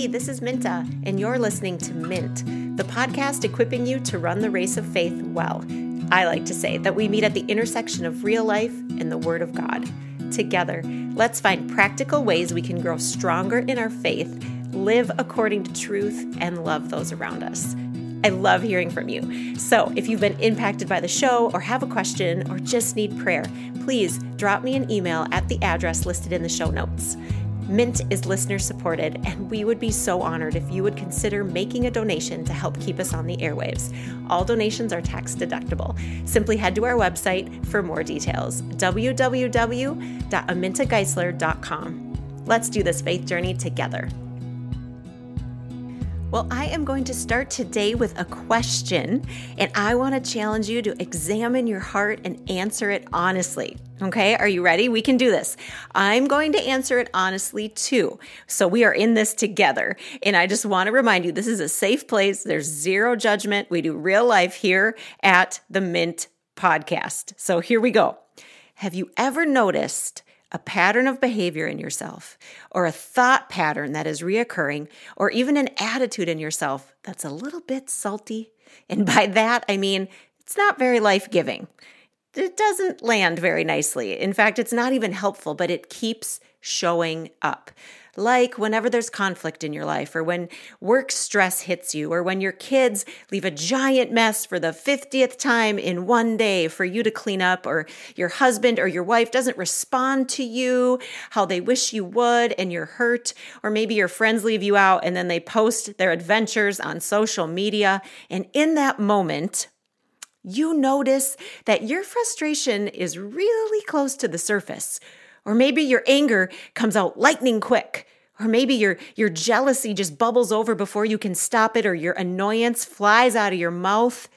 Hey, this is Minta, and you're listening to Mint, the podcast equipping you to run the race of faith well. I like to say that we meet at the intersection of real life and the Word of God. Together, let's find practical ways we can grow stronger in our faith, live according to truth, and love those around us. I love hearing from you. So, if you've been impacted by the show or have a question or just need prayer, please drop me an email at the address listed in the show notes. Mint is listener supported, and we would be so honored if you would consider making a donation to help keep us on the airwaves. All donations are tax deductible. Simply head to our website for more details www.amintageisler.com. Let's do this faith journey together. Well, I am going to start today with a question, and I want to challenge you to examine your heart and answer it honestly. Okay, are you ready? We can do this. I'm going to answer it honestly too. So we are in this together. And I just want to remind you this is a safe place. There's zero judgment. We do real life here at the Mint podcast. So here we go. Have you ever noticed a pattern of behavior in yourself, or a thought pattern that is reoccurring, or even an attitude in yourself that's a little bit salty. And by that, I mean it's not very life giving. It doesn't land very nicely. In fact, it's not even helpful, but it keeps showing up like whenever there's conflict in your life, or when work stress hits you, or when your kids leave a giant mess for the 50th time in one day for you to clean up, or your husband or your wife doesn't respond to you how they wish you would, and you're hurt, or maybe your friends leave you out and then they post their adventures on social media. And in that moment, you notice that your frustration is really close to the surface or maybe your anger comes out lightning quick. Or maybe your, your jealousy just bubbles over before you can stop it, or your annoyance flies out of your mouth.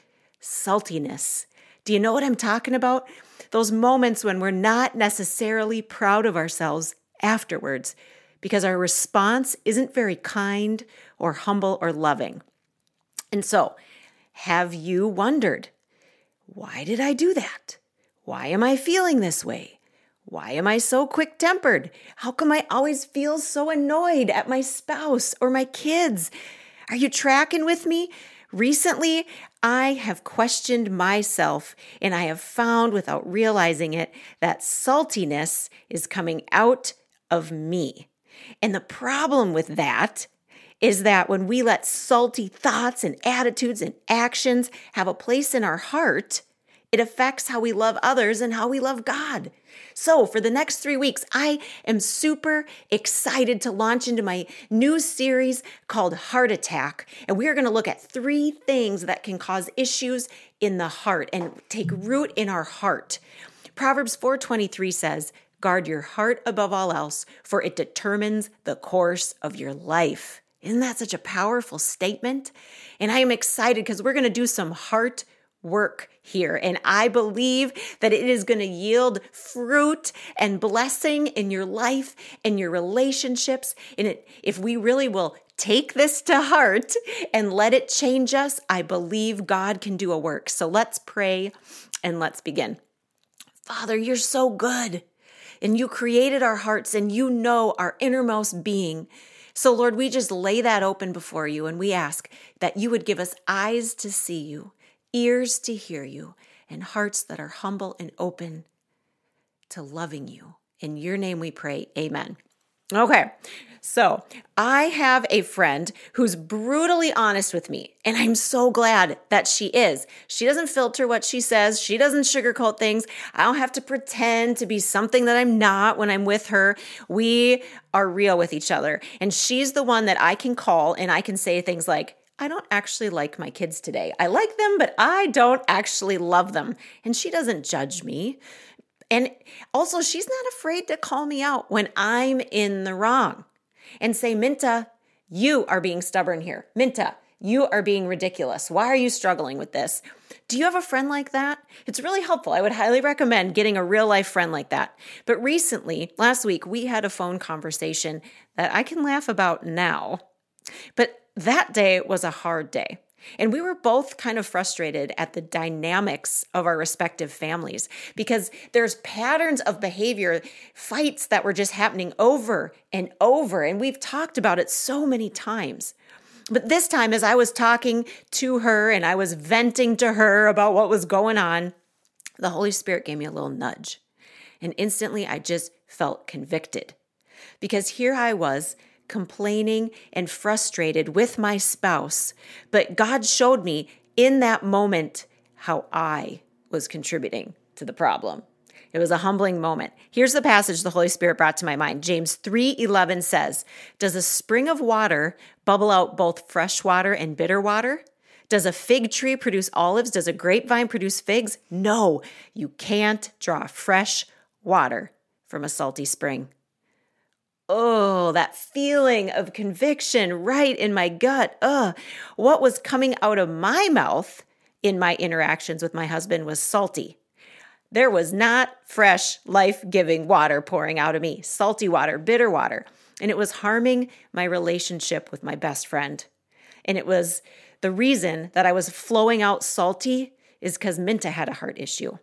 Saltiness. Do you know what I'm talking about? Those moments when we're not necessarily proud of ourselves afterwards because our response isn't very kind or humble or loving. And so, have you wondered, why did I do that? Why am I feeling this way? Why am I so quick tempered? How come I always feel so annoyed at my spouse or my kids? Are you tracking with me? Recently, I have questioned myself and I have found without realizing it that saltiness is coming out of me. And the problem with that is that when we let salty thoughts and attitudes and actions have a place in our heart, it affects how we love others and how we love God. So, for the next three weeks, I am super excited to launch into my new series called Heart Attack. And we are going to look at three things that can cause issues in the heart and take root in our heart. Proverbs 4:23 says, "Guard your heart above all else, for it determines the course of your life." Isn't that such a powerful statement? And I am excited because we're going to do some heart work here. And I believe that it is going to yield fruit and blessing in your life and your relationships. And it, if we really will take this to heart and let it change us, I believe God can do a work. So let's pray and let's begin. Father, you're so good. And you created our hearts and you know our innermost being. So, Lord, we just lay that open before you and we ask that you would give us eyes to see you ears to hear you, and hearts that are humble and open to loving you. In your name we pray, amen. Okay, so I have a friend who's brutally honest with me, and I'm so glad that she is. She doesn't filter what she says, she doesn't sugarcoat things. I don't have to pretend to be something that I'm not when I'm with her. We are real with each other, and she's the one that I can call and I can say things like, I don't actually like my kids today. I like them, but I don't actually love them. And she doesn't judge me. And also, she's not afraid to call me out when I'm in the wrong and say, Minta, you are being stubborn here. Minta, you are being ridiculous. Why are you struggling with this? Do you have a friend like that? It's really helpful. I would highly recommend getting a real life friend like that. But recently, last week, we had a phone conversation that I can laugh about now. But that day was a hard day. And we were both kind of frustrated at the dynamics of our respective families because there's patterns of behavior, fights that were just happening over and over. And we've talked about it so many times. But this time, as I was talking to her and I was venting to her about what was going on, the Holy Spirit gave me a little nudge. And instantly, I just felt convicted. Because here I was complaining and frustrated with my spouse, but God showed me in that moment how I was contributing to the problem. It was a humbling moment. Here's the passage the Holy Spirit brought to my mind. James 3:11 says, "Does a spring of water bubble out both fresh water and bitter water? Does a fig tree produce olives? Does a grapevine produce figs? No, you can't draw fresh water from a salty spring." Oh, that feeling of conviction right in my gut. Ugh. What was coming out of my mouth in my interactions with my husband was salty. There was not fresh, life giving water pouring out of me, salty water, bitter water. And it was harming my relationship with my best friend. And it was the reason that I was flowing out salty is because Minta had a heart issue.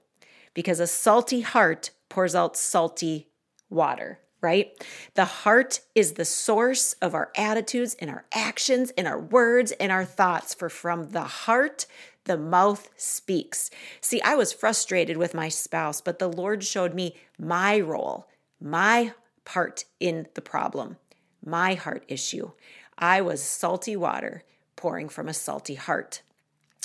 Because a salty heart pours out salty water, right? The heart is the source of our attitudes and our actions and our words and our thoughts. For from the heart, the mouth speaks. See, I was frustrated with my spouse, but the Lord showed me my role, my part in the problem, my heart issue. I was salty water pouring from a salty heart.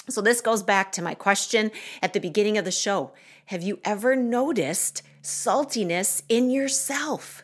So, this goes back to my question at the beginning of the show. Have you ever noticed saltiness in yourself?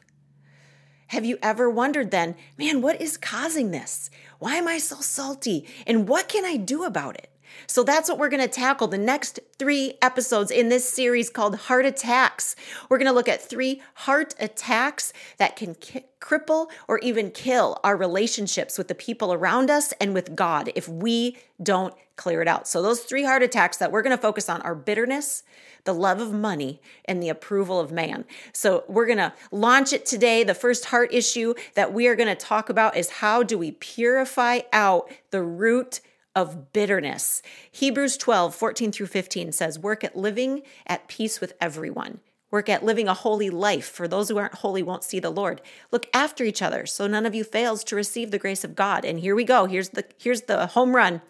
Have you ever wondered then, man, what is causing this? Why am I so salty? And what can I do about it? So that's what we're going to tackle the next three episodes in this series called Heart Attacks. We're going to look at three heart attacks that can cripple or even kill our relationships with the people around us and with God if we don't clear it out. So, those three heart attacks that we're going to focus on are bitterness, the love of money, and the approval of man. So, we're going to launch it today. The first heart issue that we are going to talk about is how do we purify out the root of bitterness. Hebrews 12, 14 through 15 says, Work at living at peace with everyone. Work at living a holy life, for those who aren't holy won't see the Lord. Look after each other, so none of you fails to receive the grace of God. And here we go. Here's the here's the home run.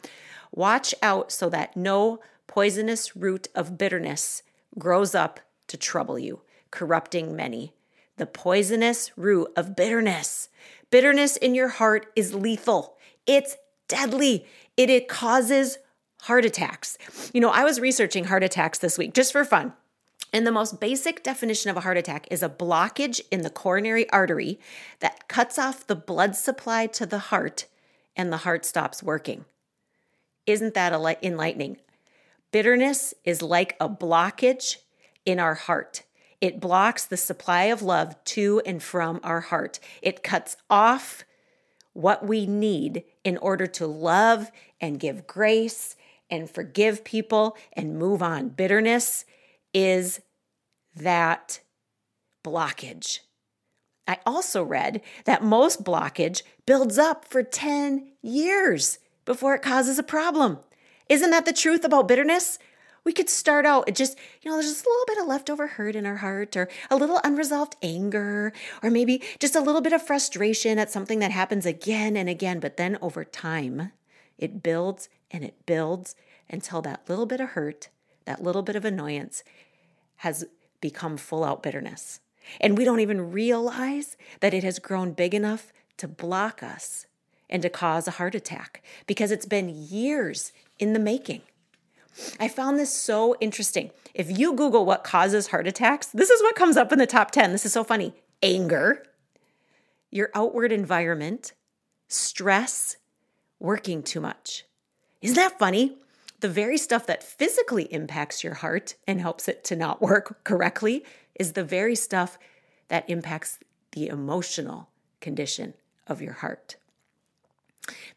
Watch out so that no poisonous root of bitterness grows up to trouble you, corrupting many. The poisonous root of bitterness. Bitterness in your heart is lethal. It's deadly. It, it causes heart attacks. You know, I was researching heart attacks this week just for fun. And the most basic definition of a heart attack is a blockage in the coronary artery that cuts off the blood supply to the heart and the heart stops working. Isn't that enlightening? Bitterness is like a blockage in our heart. It blocks the supply of love to and from our heart. It cuts off what we need in order to love and give grace and forgive people and move on. Bitterness is that blockage. I also read that most blockage builds up for 10 years before it causes a problem. Isn't that the truth about bitterness? we could start out it just you know there's just a little bit of leftover hurt in our heart or a little unresolved anger or maybe just a little bit of frustration at something that happens again and again but then over time it builds and it builds until that little bit of hurt that little bit of annoyance has become full out bitterness and we don't even realize that it has grown big enough to block us and to cause a heart attack because it's been years in the making I found this so interesting. If you Google what causes heart attacks, this is what comes up in the top 10. This is so funny anger, your outward environment, stress, working too much. Isn't that funny? The very stuff that physically impacts your heart and helps it to not work correctly is the very stuff that impacts the emotional condition of your heart.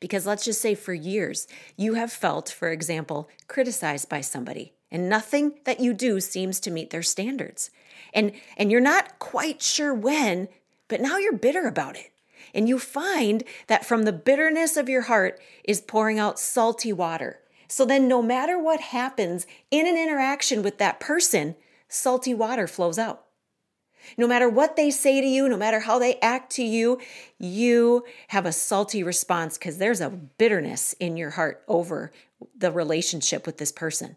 Because let's just say for years, you have felt, for example, criticized by somebody, and nothing that you do seems to meet their standards. And, and you're not quite sure when, but now you're bitter about it. And you find that from the bitterness of your heart is pouring out salty water. So then, no matter what happens in an interaction with that person, salty water flows out. No matter what they say to you, no matter how they act to you, you have a salty response because there's a bitterness in your heart over the relationship with this person.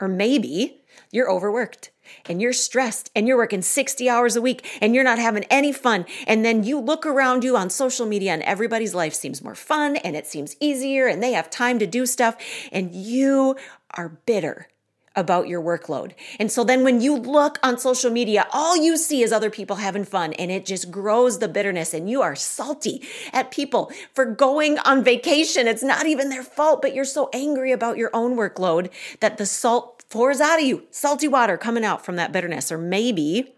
Or maybe you're overworked and you're stressed and you're working 60 hours a week and you're not having any fun. And then you look around you on social media and everybody's life seems more fun and it seems easier and they have time to do stuff and you are bitter about your workload. And so then when you look on social media, all you see is other people having fun and it just grows the bitterness and you are salty at people for going on vacation. It's not even their fault, but you're so angry about your own workload that the salt pours out of you, salty water coming out from that bitterness. Or maybe,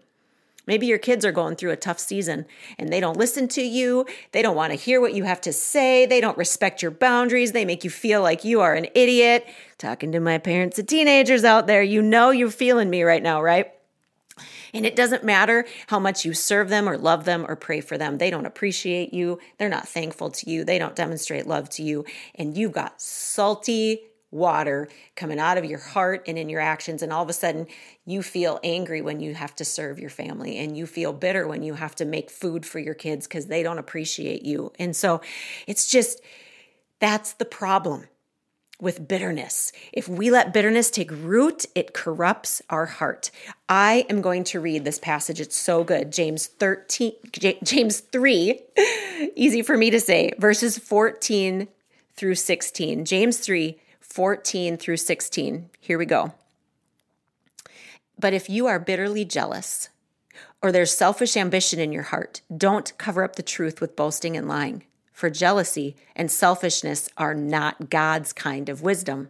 maybe your kids are going through a tough season and they don't listen to you. They don't want to hear what you have to say. They don't respect your boundaries. They make you feel like you are an idiot. Talking to my parents of teenagers out there, you know you're feeling me right now, right? And it doesn't matter how much you serve them or love them or pray for them. They don't appreciate you. They're not thankful to you. They don't demonstrate love to you. And you've got salty water coming out of your heart and in your actions. And all of a sudden, you feel angry when you have to serve your family, and you feel bitter when you have to make food for your kids because they don't appreciate you. And so it's just that's the problem with bitterness. If we let bitterness take root, it corrupts our heart. I am going to read this passage. It's so good. James 13 James 3 easy for me to say, verses 14 through 16. James 3 14 through 16. Here we go. But if you are bitterly jealous, or there's selfish ambition in your heart, don't cover up the truth with boasting and lying. For jealousy and selfishness are not God's kind of wisdom.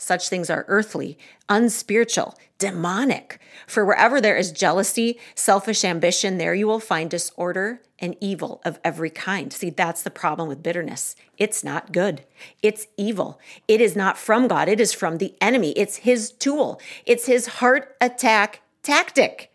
Such things are earthly, unspiritual, demonic. For wherever there is jealousy, selfish ambition, there you will find disorder and evil of every kind. See, that's the problem with bitterness. It's not good. It's evil. It is not from God. It is from the enemy. It's his tool. It's his heart attack tactic.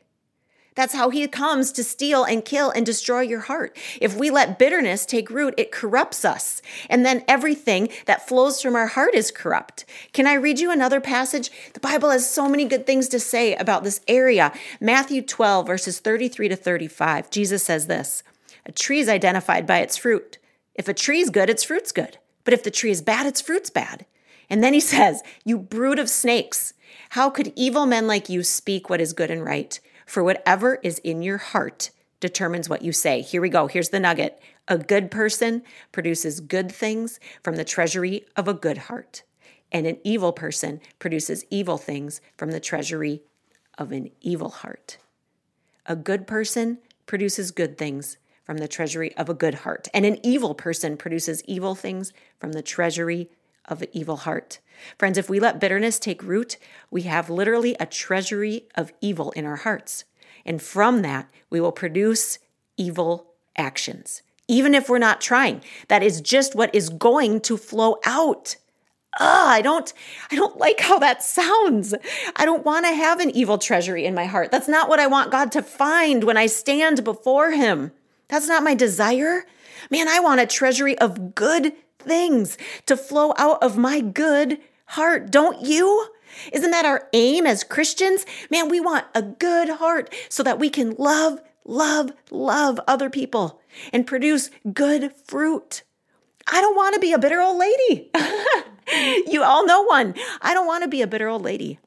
That's how he comes to steal and kill and destroy your heart. If we let bitterness take root, it corrupts us. And then everything that flows from our heart is corrupt. Can I read you another passage? The Bible has so many good things to say about this area. Matthew 12, verses 33 to 35. Jesus says this A tree is identified by its fruit. If a tree is good, its fruit's good. But if the tree is bad, its fruit's bad. And then he says, You brood of snakes, how could evil men like you speak what is good and right? For whatever is in your heart determines what you say. Here we go. Here's the nugget. A good person produces good things from the treasury of a good heart, and an evil person produces evil things from the treasury of an evil heart. A good person produces good things from the treasury of a good heart, and an evil person produces evil things from the treasury of an evil heart. Friends, if we let bitterness take root, we have literally a treasury of evil in our hearts. And from that, we will produce evil actions. Even if we're not trying, that is just what is going to flow out. Ugh, I don't I don't like how that sounds. I don't want to have an evil treasury in my heart. That's not what I want God to find when I stand before him. That's not my desire. Man, I want a treasury of good things to flow out of my good heart, don't you? Isn't that our aim as Christians? Man, we want a good heart so that we can love, love, love other people and produce good fruit. I don't want to be a bitter old lady. you all know one. I don't want to be a bitter old lady.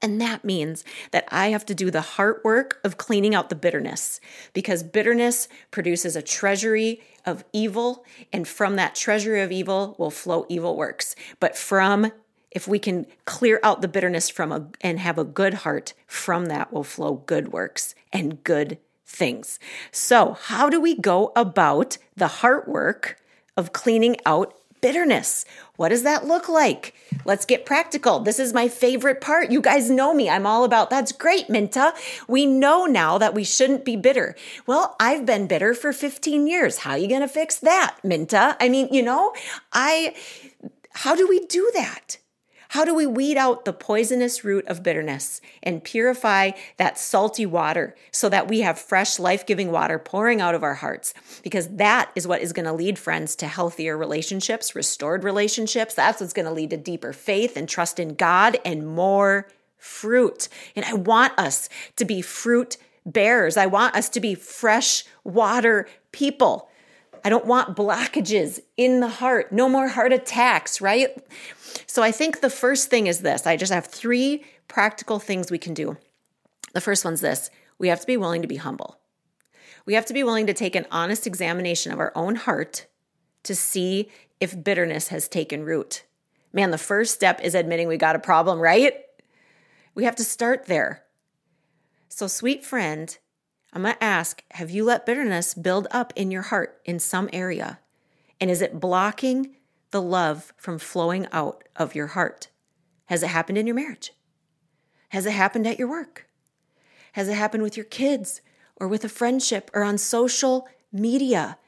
And that means that I have to do the heart work of cleaning out the bitterness because bitterness produces a treasury of evil. And from that treasury of evil will flow evil works. But from if we can clear out the bitterness from a and have a good heart, from that will flow good works and good things. So, how do we go about the heart work of cleaning out bitterness. What does that look like? Let's get practical. This is my favorite part. You guys know me. I'm all about that's great, Minta. We know now that we shouldn't be bitter. Well, I've been bitter for 15 years. How are you going to fix that, Minta? I mean, you know, I how do we do that? How do we weed out the poisonous root of bitterness and purify that salty water so that we have fresh, life giving water pouring out of our hearts? Because that is what is going to lead friends to healthier relationships, restored relationships. That's what's going to lead to deeper faith and trust in God and more fruit. And I want us to be fruit bearers. I want us to be fresh water people. I don't want blockages in the heart. No more heart attacks, right? So I think the first thing is this I just have three practical things we can do. The first one's this we have to be willing to be humble. We have to be willing to take an honest examination of our own heart to see if bitterness has taken root. Man, the first step is admitting we got a problem, right? We have to start there. So, sweet friend, I'm going to ask Have you let bitterness build up in your heart in some area? And is it blocking the love from flowing out of your heart? Has it happened in your marriage? Has it happened at your work? Has it happened with your kids or with a friendship or on social media?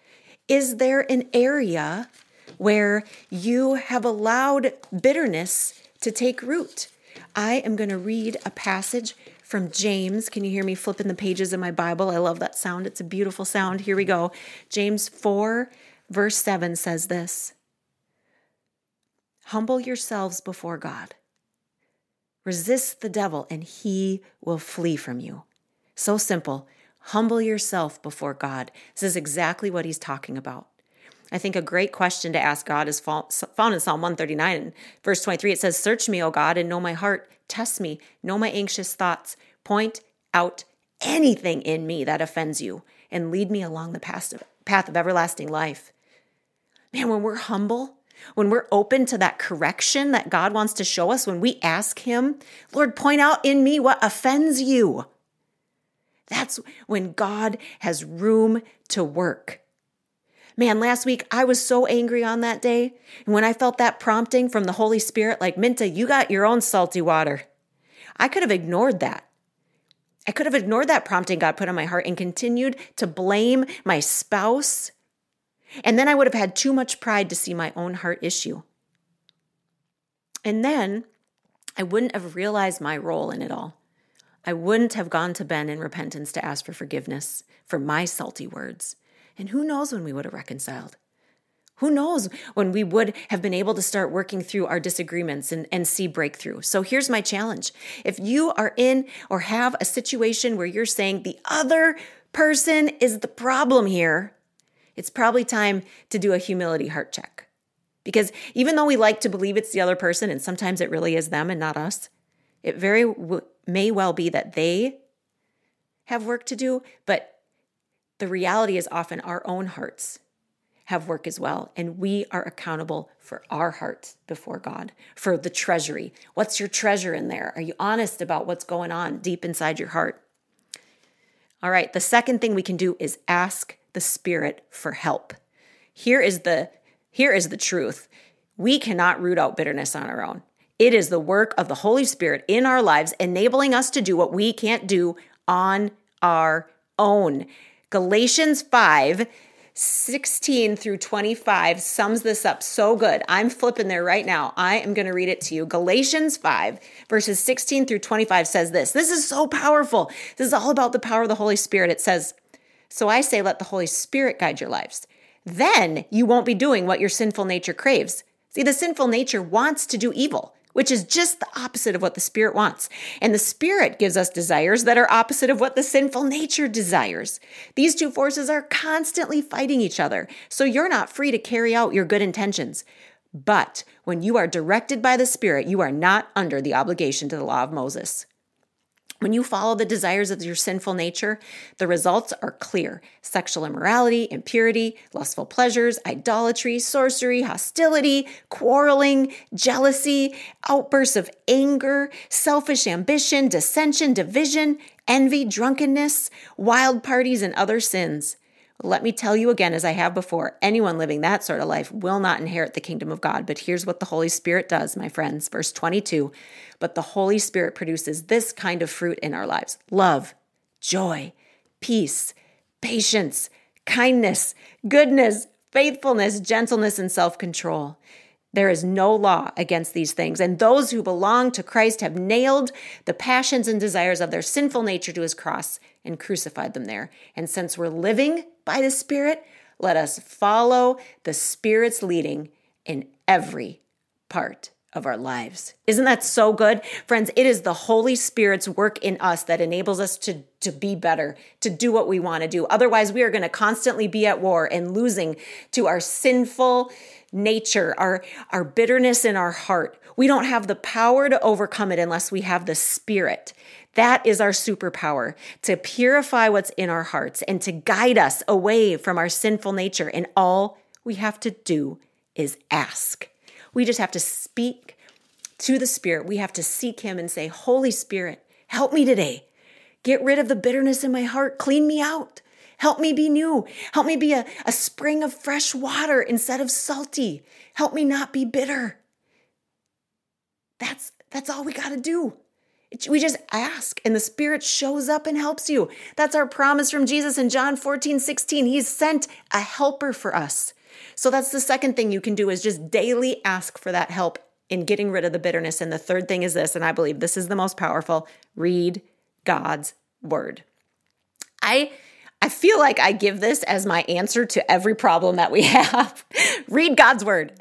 Is there an area where you have allowed bitterness to take root? I am going to read a passage from James. Can you hear me flipping the pages in my Bible? I love that sound. It's a beautiful sound. Here we go. James 4, verse 7 says this Humble yourselves before God. Resist the devil, and he will flee from you. So simple. Humble yourself before God. This is exactly what he's talking about. I think a great question to ask God is found in Psalm 139, verse 23. It says, Search me, O God, and know my heart. Test me, know my anxious thoughts. Point out anything in me that offends you, and lead me along the path of, path of everlasting life. Man, when we're humble, when we're open to that correction that God wants to show us, when we ask Him, Lord, point out in me what offends you. That's when God has room to work. Man, last week I was so angry on that day. And when I felt that prompting from the Holy Spirit, like, Minta, you got your own salty water, I could have ignored that. I could have ignored that prompting God put on my heart and continued to blame my spouse and then I would have had too much pride to see my own heart issue. And then I wouldn't have realized my role in it all. I wouldn't have gone to Ben in repentance to ask for forgiveness for my salty words. And who knows when we would have reconciled? Who knows when we would have been able to start working through our disagreements and, and see breakthrough? So here's my challenge. If you are in or have a situation where you're saying the other person is the problem here, it's probably time to do a humility heart check. Because even though we like to believe it's the other person, and sometimes it really is them and not us, it very w- may well be that they have work to do, but the reality is often our own hearts have work as well. And we are accountable for our hearts before God, for the treasury. What's your treasure in there? Are you honest about what's going on deep inside your heart? All right, the second thing we can do is ask the Spirit for help. Here is the here is the truth. We cannot root out bitterness on our own. It is the work of the Holy Spirit in our lives, enabling us to do what we can't do on our own. Galatians 5 16 through 25 sums this up so good. I'm flipping there right now. I am going to read it to you. Galatians 5, verses 16 through 25 says this. This is so powerful. This is all about the power of the Holy Spirit. It says, So I say, let the Holy Spirit guide your lives. Then you won't be doing what your sinful nature craves. See, the sinful nature wants to do evil which is just the opposite of what the Spirit wants. And the Spirit gives us desires that are opposite of what the sinful nature desires. These two forces are constantly fighting each other, so you're not free to carry out your good intentions. But when you are directed by the Spirit, you are not under the obligation to the law of Moses. When you follow the desires of your sinful nature, the results are clear sexual immorality, impurity, lustful pleasures, idolatry, sorcery, hostility, quarreling, jealousy, outbursts of anger, selfish ambition, dissension, division, envy, drunkenness, wild parties, and other sins. Let me tell you again, as I have before, anyone living that sort of life will not inherit the kingdom of God. But here's what the Holy Spirit does, my friends. Verse 22 But the Holy Spirit produces this kind of fruit in our lives love, joy, peace, patience, kindness, goodness, faithfulness, gentleness, and self control. There is no law against these things. And those who belong to Christ have nailed the passions and desires of their sinful nature to his cross and crucified them there. And since we're living by the Spirit, let us follow the Spirit's leading in every part of our lives. Isn't that so good? Friends, it is the Holy Spirit's work in us that enables us to, to be better, to do what we want to do. Otherwise, we are going to constantly be at war and losing to our sinful nature, our, our bitterness in our heart. We don't have the power to overcome it unless we have the Spirit. That is our superpower to purify what's in our hearts and to guide us away from our sinful nature. And all we have to do is ask. We just have to speak to the Spirit. We have to seek Him and say, Holy Spirit, help me today. Get rid of the bitterness in my heart. Clean me out. Help me be new. Help me be a, a spring of fresh water instead of salty. Help me not be bitter. That's that's all we got to do. We just ask and the Spirit shows up and helps you. That's our promise from Jesus in John 14, 16. He's sent a helper for us. So that's the second thing you can do is just daily ask for that help in getting rid of the bitterness. And the third thing is this, and I believe this is the most powerful read God's word. I I feel like I give this as my answer to every problem that we have. Read God's word.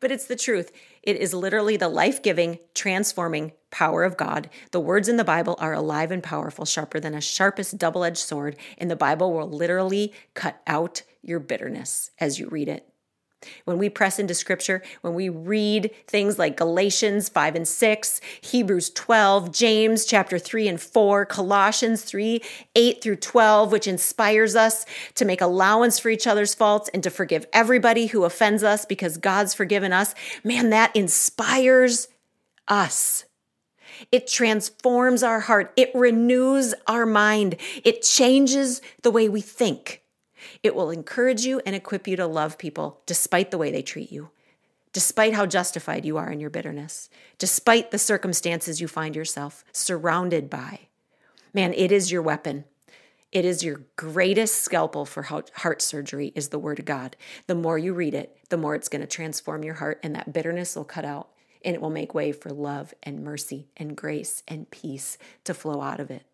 But it's the truth. It is literally the life giving, transforming power of God. The words in the Bible are alive and powerful, sharper than a sharpest double edged sword. And the Bible will literally cut out your bitterness as you read it. When we press into scripture, when we read things like Galatians 5 and 6, Hebrews 12, James chapter 3 and 4, Colossians 3, 8 through 12, which inspires us to make allowance for each other's faults and to forgive everybody who offends us because God's forgiven us, man, that inspires us. It transforms our heart. It renews our mind. It changes the way we think. It will encourage you and equip you to love people despite the way they treat you, despite how justified you are in your bitterness, despite the circumstances you find yourself surrounded by. Man, it is your weapon. It is your greatest scalpel for heart surgery is the word of God. The more you read it, the more it's going to transform your heart and that bitterness will cut out and it will make way for love and mercy and grace and peace to flow out of it.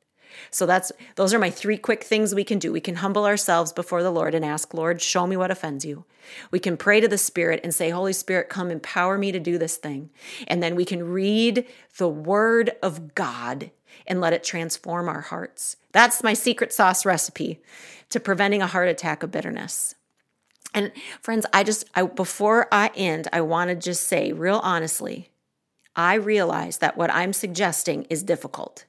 So that's those are my three quick things we can do. We can humble ourselves before the Lord and ask, "Lord, show me what offends you." We can pray to the Spirit and say, "Holy Spirit, come empower me to do this thing." And then we can read the word of God and let it transform our hearts. That's my secret sauce recipe to preventing a heart attack of bitterness. And friends, I just I before I end, I want to just say real honestly, I realize that what I'm suggesting is difficult.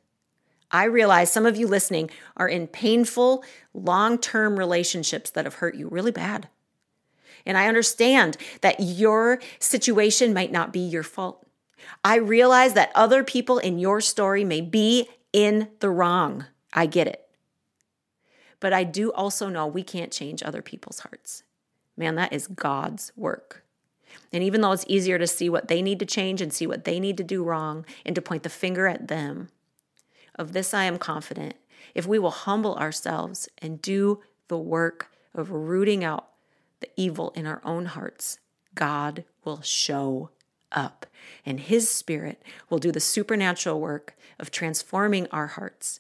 I realize some of you listening are in painful, long term relationships that have hurt you really bad. And I understand that your situation might not be your fault. I realize that other people in your story may be in the wrong. I get it. But I do also know we can't change other people's hearts. Man, that is God's work. And even though it's easier to see what they need to change and see what they need to do wrong and to point the finger at them, of this I am confident. If we will humble ourselves and do the work of rooting out the evil in our own hearts, God will show up. And His Spirit will do the supernatural work of transforming our hearts.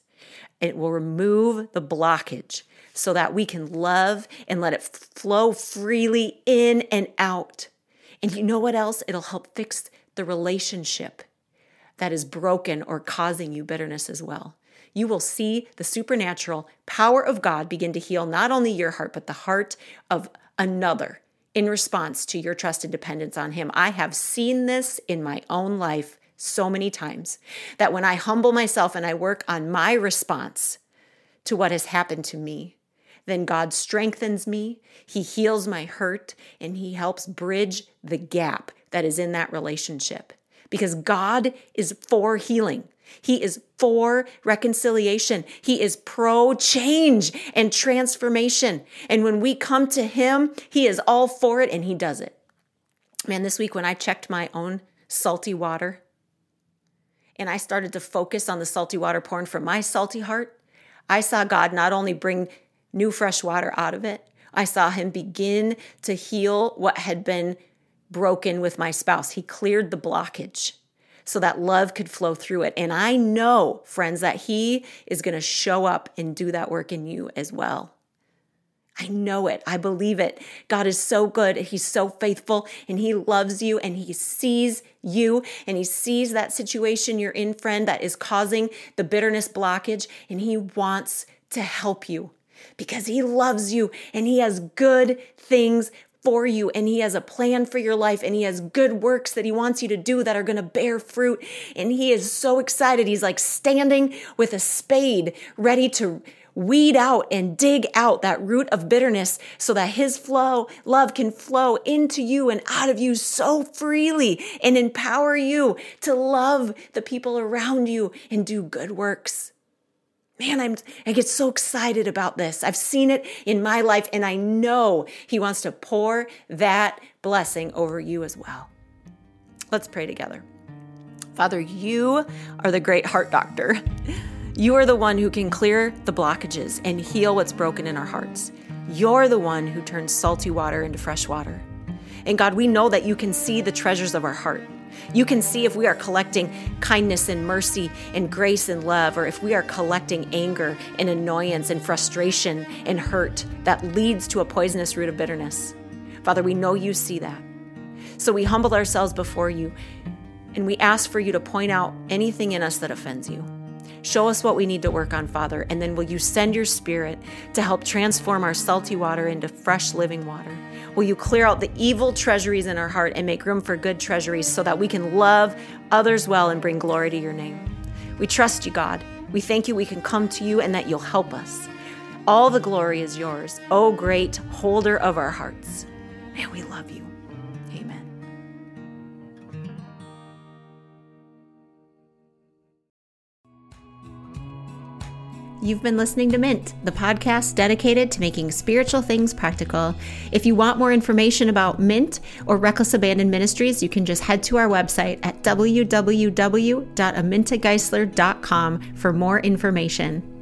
It will remove the blockage so that we can love and let it flow freely in and out. And you know what else? It'll help fix the relationship that is broken or causing you bitterness as well. You will see the supernatural power of God begin to heal not only your heart, but the heart of another in response to your trust and dependence on Him. I have seen this in my own life so many times that when I humble myself and I work on my response to what has happened to me, then God strengthens me, He heals my hurt, and He helps bridge the gap that is in that relationship because God is for healing. He is for reconciliation. He is pro change and transformation. And when we come to Him, He is all for it and He does it. Man, this week when I checked my own salty water and I started to focus on the salty water pouring from my salty heart, I saw God not only bring new fresh water out of it, I saw Him begin to heal what had been broken with my spouse. He cleared the blockage so that love could flow through it. And I know, friends, that He is going to show up and do that work in you as well. I know it. I believe it. God is so good. He's so faithful and He loves you and He sees you and He sees that situation you're in, friend, that is causing the bitterness blockage and He wants to help you because He loves you and He has good things for you and he has a plan for your life and he has good works that he wants you to do that are going to bear fruit and he is so excited. He's like standing with a spade ready to weed out and dig out that root of bitterness so that his flow love can flow into you and out of you so freely and empower you to love the people around you and do good works man, I'm, I get so excited about this. I've seen it in my life, and I know He wants to pour that blessing over you as well. Let's pray together. Father, you are the great heart doctor. You are the one who can clear the blockages and heal what's broken in our hearts. You're the one who turns salty water into fresh water. And God, we know that you can see the treasures of our heart. You can see if we are collecting kindness and mercy and grace and love, or if we are collecting anger and annoyance and frustration and hurt that leads to a poisonous root of bitterness. Father, we know you see that. So we humble ourselves before you and we ask for you to point out anything in us that offends you. Show us what we need to work on, Father, and then will you send your spirit to help transform our salty water into fresh living water? Will you clear out the evil treasuries in our heart and make room for good treasuries so that we can love others well and bring glory to your name? We trust you, God. We thank you we can come to you and that you'll help us. All the glory is yours, O great holder of our hearts. Man, we love you. You've been listening to Mint, the podcast dedicated to making spiritual things practical. If you want more information about Mint or Reckless Abandon Ministries, you can just head to our website at www.amintageisler.com for more information.